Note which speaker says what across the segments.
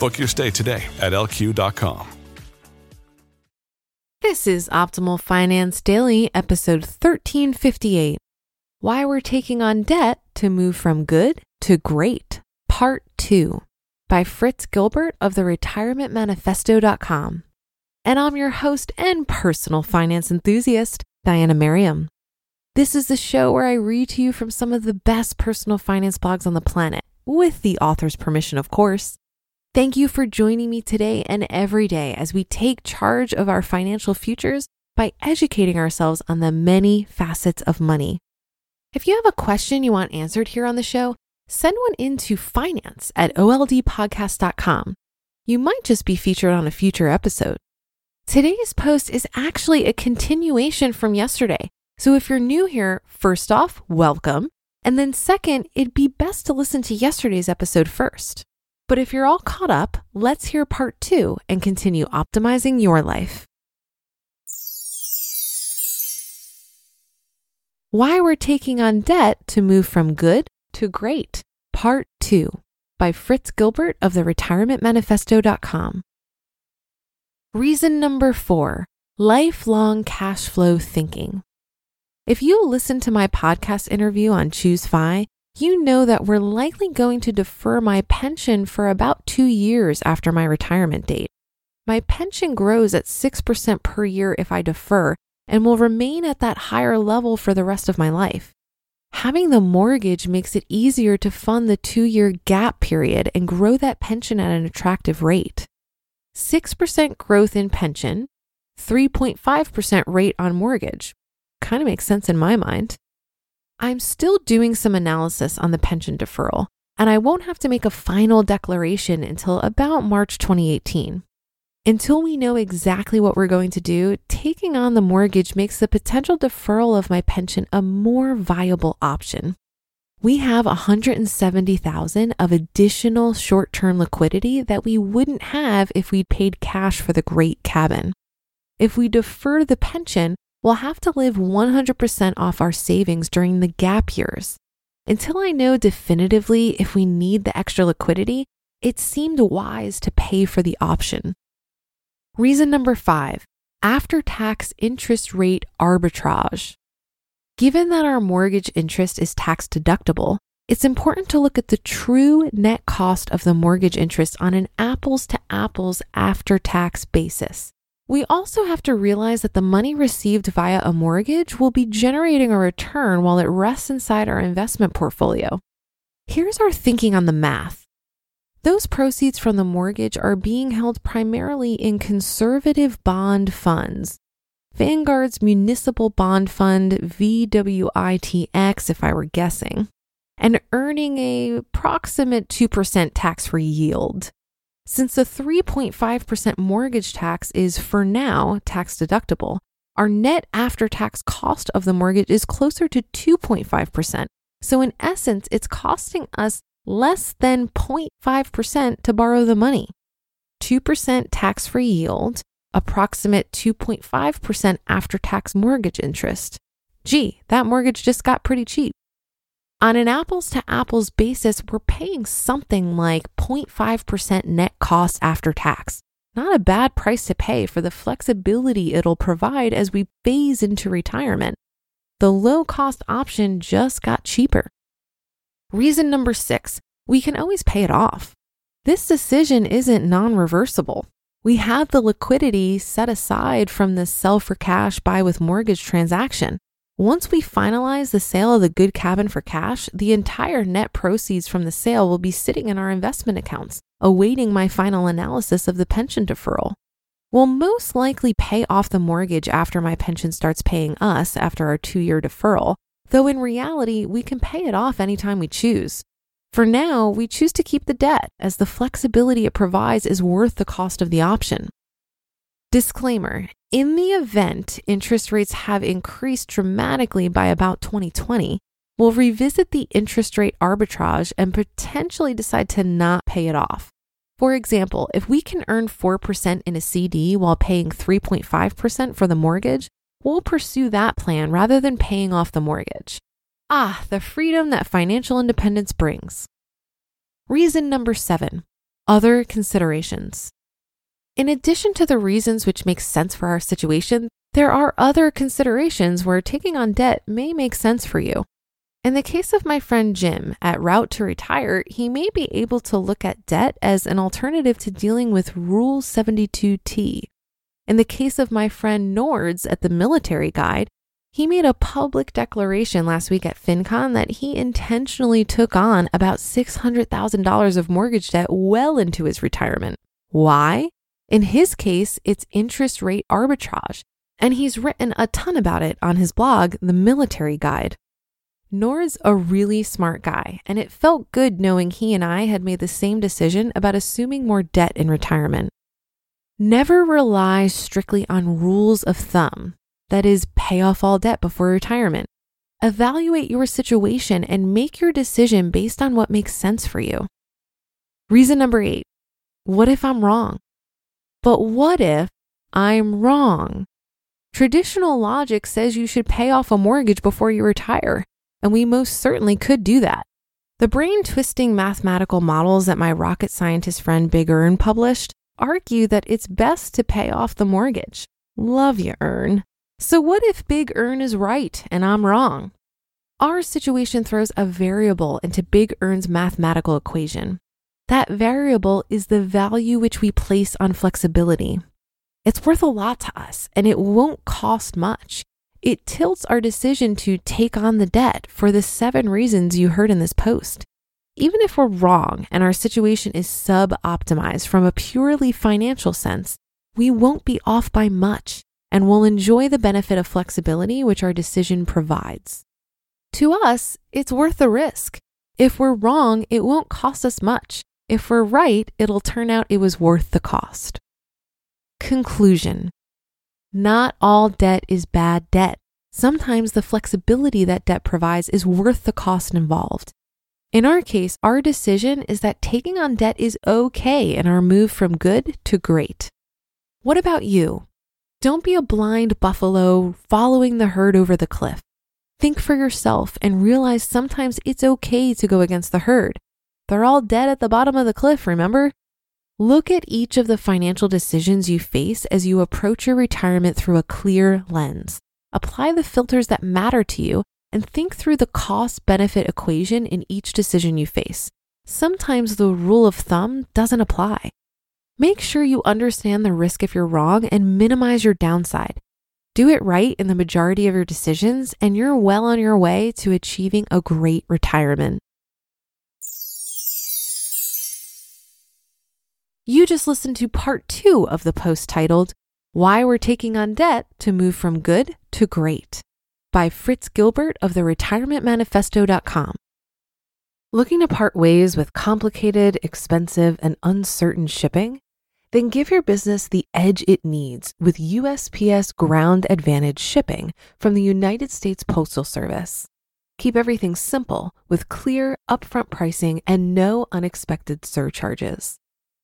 Speaker 1: Book your stay today at lq.com.
Speaker 2: This is Optimal Finance Daily, episode 1358 Why We're Taking on Debt to Move from Good to Great, Part 2 by Fritz Gilbert of the retirementmanifesto.com. And I'm your host and personal finance enthusiast, Diania Merriam. This is the show where I read to you from some of the best personal finance blogs on the planet, with the author's permission, of course. Thank you for joining me today and every day as we take charge of our financial futures by educating ourselves on the many facets of money. If you have a question you want answered here on the show, send one in to finance at oldpodcast.com. You might just be featured on a future episode. Today's post is actually a continuation from yesterday. So if you're new here, first off, welcome. And then second, it'd be best to listen to yesterday's episode first. But if you're all caught up, let's hear part two and continue optimizing your life. Why We're Taking on Debt to Move from Good to Great, Part 2 by Fritz Gilbert of the retirementmanifesto.com. Reason number four lifelong cash flow thinking. If you listen to my podcast interview on Choose FI, you know that we're likely going to defer my pension for about two years after my retirement date. My pension grows at 6% per year if I defer and will remain at that higher level for the rest of my life. Having the mortgage makes it easier to fund the two year gap period and grow that pension at an attractive rate. 6% growth in pension, 3.5% rate on mortgage. Kind of makes sense in my mind. I'm still doing some analysis on the pension deferral, and I won't have to make a final declaration until about March 2018. Until we know exactly what we're going to do, taking on the mortgage makes the potential deferral of my pension a more viable option. We have 170,000 of additional short-term liquidity that we wouldn't have if we'd paid cash for the great cabin. If we defer the pension, we'll have to live 100% off our savings during the gap years. Until I know definitively if we need the extra liquidity, it seemed wise to pay for the option. Reason number five after tax interest rate arbitrage. Given that our mortgage interest is tax deductible, it's important to look at the true net cost of the mortgage interest on an apples to apples after tax basis. We also have to realize that the money received via a mortgage will be generating a return while it rests inside our investment portfolio. Here's our thinking on the math. Those proceeds from the mortgage are being held primarily in conservative bond funds. Vanguard's Municipal Bond Fund, VWITX, if I were guessing, and earning a approximate 2% tax free yield. Since the 3.5% mortgage tax is for now tax deductible, our net after tax cost of the mortgage is closer to 2.5%. So, in essence, it's costing us less than 0.5% to borrow the money. 2% tax free yield, approximate 2.5% after tax mortgage interest. Gee, that mortgage just got pretty cheap. On an apples to apples basis, we're paying something like 0.5% net cost after tax. Not a bad price to pay for the flexibility it'll provide as we phase into retirement. The low cost option just got cheaper. Reason number six we can always pay it off. This decision isn't non reversible. We have the liquidity set aside from the sell for cash, buy with mortgage transaction. Once we finalize the sale of the good cabin for cash, the entire net proceeds from the sale will be sitting in our investment accounts, awaiting my final analysis of the pension deferral. We'll most likely pay off the mortgage after my pension starts paying us after our two year deferral, though in reality, we can pay it off anytime we choose. For now, we choose to keep the debt as the flexibility it provides is worth the cost of the option. Disclaimer In the event interest rates have increased dramatically by about 2020, we'll revisit the interest rate arbitrage and potentially decide to not pay it off. For example, if we can earn 4% in a CD while paying 3.5% for the mortgage, we'll pursue that plan rather than paying off the mortgage. Ah, the freedom that financial independence brings. Reason number seven other considerations. In addition to the reasons which make sense for our situation, there are other considerations where taking on debt may make sense for you. In the case of my friend Jim at Route to Retire, he may be able to look at debt as an alternative to dealing with Rule 72T. In the case of my friend Nords at the Military Guide, he made a public declaration last week at FinCon that he intentionally took on about $600,000 of mortgage debt well into his retirement. Why? In his case, it's interest rate arbitrage, and he's written a ton about it on his blog, The Military Guide. Nor's a really smart guy, and it felt good knowing he and I had made the same decision about assuming more debt in retirement. Never rely strictly on rules of thumb, that is, pay off all debt before retirement. Evaluate your situation and make your decision based on what makes sense for you. Reason number eight what if I'm wrong? But what if I'm wrong? Traditional logic says you should pay off a mortgage before you retire, and we most certainly could do that. The brain twisting mathematical models that my rocket scientist friend Big ERN published argue that it's best to pay off the mortgage. Love you, ERN. So, what if Big ERN is right and I'm wrong? Our situation throws a variable into Big ERN's mathematical equation. That variable is the value which we place on flexibility. It's worth a lot to us and it won't cost much. It tilts our decision to take on the debt for the seven reasons you heard in this post. Even if we're wrong and our situation is sub optimized from a purely financial sense, we won't be off by much and we'll enjoy the benefit of flexibility which our decision provides. To us, it's worth the risk. If we're wrong, it won't cost us much. If we're right, it'll turn out it was worth the cost. Conclusion Not all debt is bad debt. Sometimes the flexibility that debt provides is worth the cost involved. In our case, our decision is that taking on debt is okay in our move from good to great. What about you? Don't be a blind buffalo following the herd over the cliff. Think for yourself and realize sometimes it's okay to go against the herd. They're all dead at the bottom of the cliff, remember? Look at each of the financial decisions you face as you approach your retirement through a clear lens. Apply the filters that matter to you and think through the cost benefit equation in each decision you face. Sometimes the rule of thumb doesn't apply. Make sure you understand the risk if you're wrong and minimize your downside. Do it right in the majority of your decisions, and you're well on your way to achieving a great retirement. You just listened to part two of the post titled, Why We're Taking on Debt to Move from Good to Great by Fritz Gilbert of the retirementmanifesto.com. Looking to part ways with complicated, expensive, and uncertain shipping? Then give your business the edge it needs with USPS Ground Advantage shipping from the United States Postal Service. Keep everything simple with clear, upfront pricing and no unexpected surcharges.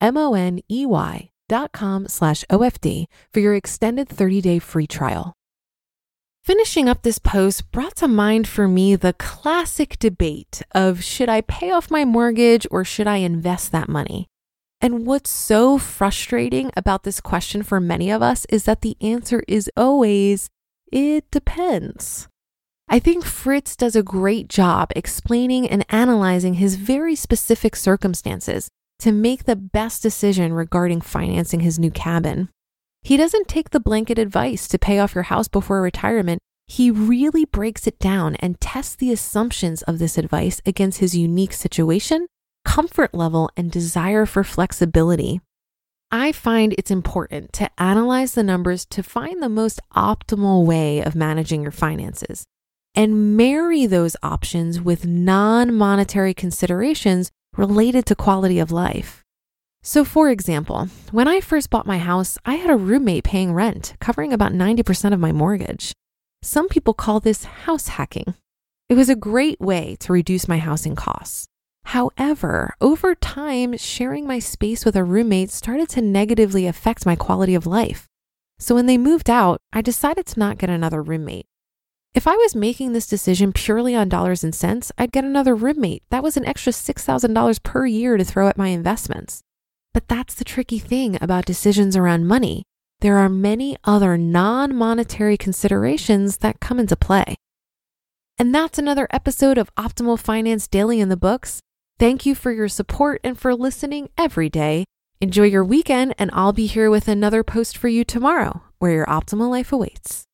Speaker 2: M-O-N-E-Y dot com slash OFD for your extended 30-day free trial. Finishing up this post brought to mind for me the classic debate of should I pay off my mortgage or should I invest that money? And what's so frustrating about this question for many of us is that the answer is always, it depends. I think Fritz does a great job explaining and analyzing his very specific circumstances to make the best decision regarding financing his new cabin. He doesn't take the blanket advice to pay off your house before retirement. He really breaks it down and tests the assumptions of this advice against his unique situation, comfort level, and desire for flexibility. I find it's important to analyze the numbers to find the most optimal way of managing your finances and marry those options with non monetary considerations related to quality of life. So, for example, when I first bought my house, I had a roommate paying rent, covering about 90% of my mortgage. Some people call this house hacking. It was a great way to reduce my housing costs. However, over time, sharing my space with a roommate started to negatively affect my quality of life. So, when they moved out, I decided to not get another roommate. If I was making this decision purely on dollars and cents, I'd get another roommate. That was an extra $6,000 per year to throw at my investments. But that's the tricky thing about decisions around money. There are many other non monetary considerations that come into play. And that's another episode of Optimal Finance Daily in the books. Thank you for your support and for listening every day. Enjoy your weekend, and I'll be here with another post for you tomorrow where your optimal life awaits.